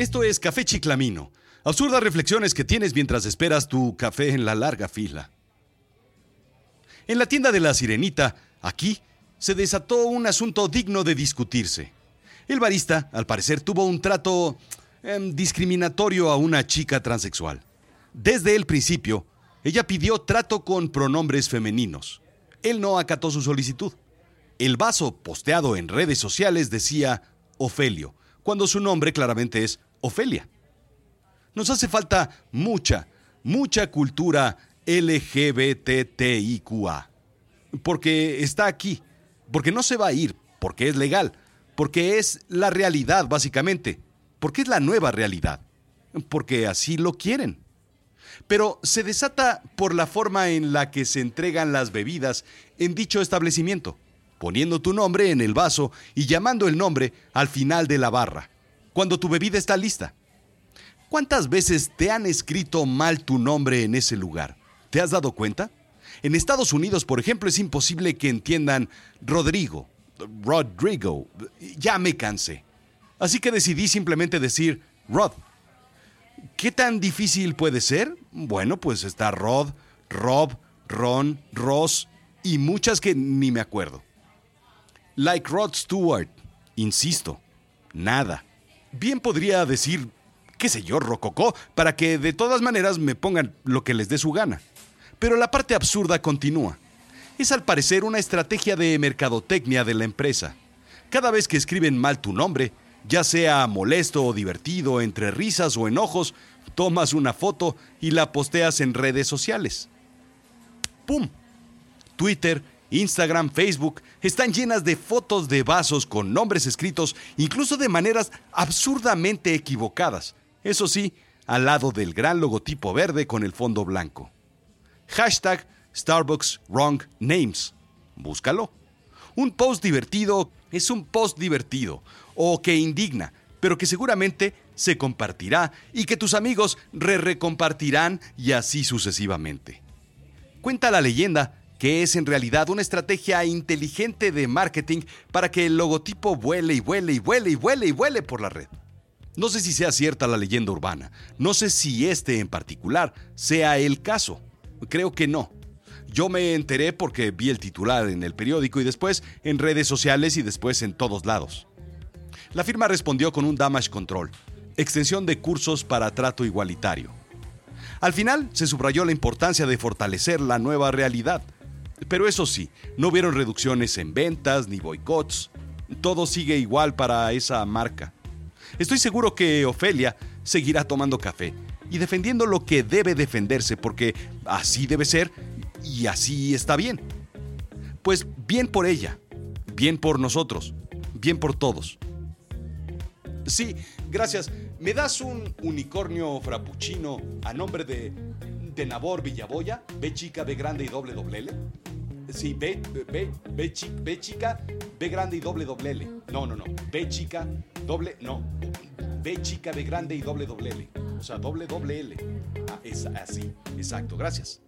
Esto es Café Chiclamino. Absurdas reflexiones que tienes mientras esperas tu café en la larga fila. En la tienda de la Sirenita, aquí, se desató un asunto digno de discutirse. El barista, al parecer, tuvo un trato em, discriminatorio a una chica transexual. Desde el principio, ella pidió trato con pronombres femeninos. Él no acató su solicitud. El vaso posteado en redes sociales decía Ofelio, cuando su nombre claramente es Ofelia. Nos hace falta mucha, mucha cultura LGBTIQA. Porque está aquí, porque no se va a ir, porque es legal, porque es la realidad básicamente, porque es la nueva realidad, porque así lo quieren. Pero se desata por la forma en la que se entregan las bebidas en dicho establecimiento, poniendo tu nombre en el vaso y llamando el nombre al final de la barra, cuando tu bebida está lista. ¿Cuántas veces te han escrito mal tu nombre en ese lugar? ¿Te has dado cuenta? En Estados Unidos, por ejemplo, es imposible que entiendan Rodrigo, Rodrigo. Ya me cansé. Así que decidí simplemente decir Rod. ¿Qué tan difícil puede ser? Bueno, pues está Rod, Rob, Ron, Ross y muchas que ni me acuerdo. Like Rod Stewart, insisto, nada. Bien podría decir, qué sé yo, Rococó, para que de todas maneras me pongan lo que les dé su gana. Pero la parte absurda continúa. Es al parecer una estrategia de mercadotecnia de la empresa. Cada vez que escriben mal tu nombre, ya sea molesto o divertido, entre risas o enojos, tomas una foto y la posteas en redes sociales. ¡Pum! Twitter, Instagram, Facebook están llenas de fotos de vasos con nombres escritos incluso de maneras absurdamente equivocadas. Eso sí, al lado del gran logotipo verde con el fondo blanco. Hashtag Starbucks Wrong Names. Búscalo. Un post divertido es un post divertido o que indigna, pero que seguramente se compartirá y que tus amigos re-recompartirán y así sucesivamente. Cuenta la leyenda que es en realidad una estrategia inteligente de marketing para que el logotipo vuele y vuele y vuele y vuele y vuele por la red. No sé si sea cierta la leyenda urbana, no sé si este en particular sea el caso, Creo que no. Yo me enteré porque vi el titular en el periódico y después en redes sociales y después en todos lados. La firma respondió con un damage control, extensión de cursos para trato igualitario. Al final se subrayó la importancia de fortalecer la nueva realidad. Pero eso sí, no hubieron reducciones en ventas ni boicots. Todo sigue igual para esa marca. Estoy seguro que Ofelia seguirá tomando café y defendiendo lo que debe defenderse, porque así debe ser y así está bien. Pues bien por ella, bien por nosotros, bien por todos. Sí, gracias. ¿Me das un unicornio frappuccino a nombre de, de Nabor Villaboya? B chica, B grande y doble doble L. Sí, B, B, B, chica, B grande y doble doble L. No, no, no. B chica, doble, no. B chica, B grande y doble doble L. O sea, doble doble L. Ah, es así. Exacto. Gracias.